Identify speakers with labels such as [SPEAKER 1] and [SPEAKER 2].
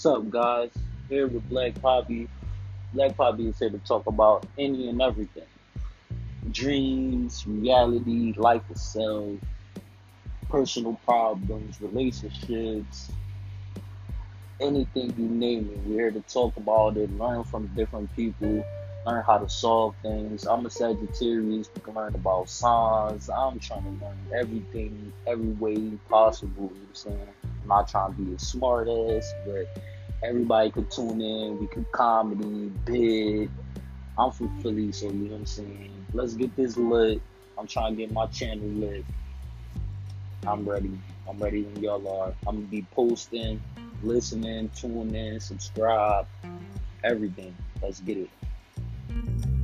[SPEAKER 1] What's up, guys? Here with Black Poppy. Black Poppy is here to talk about any and everything dreams, reality, life itself, personal problems, relationships, anything you name it. We're here to talk about it, learn from different people, learn how to solve things. I'm a Sagittarius, we can learn about signs. I'm trying to learn everything, every way possible. You know what I'm saying? I'm not trying to be a smart ass, but everybody could tune in. We could comedy, bid. I'm from Philly, so you know what I'm saying? Let's get this lit. I'm trying to get my channel lit. I'm ready. I'm ready when y'all are. I'm gonna be posting, listening, tuning in, subscribe, everything. Let's get it.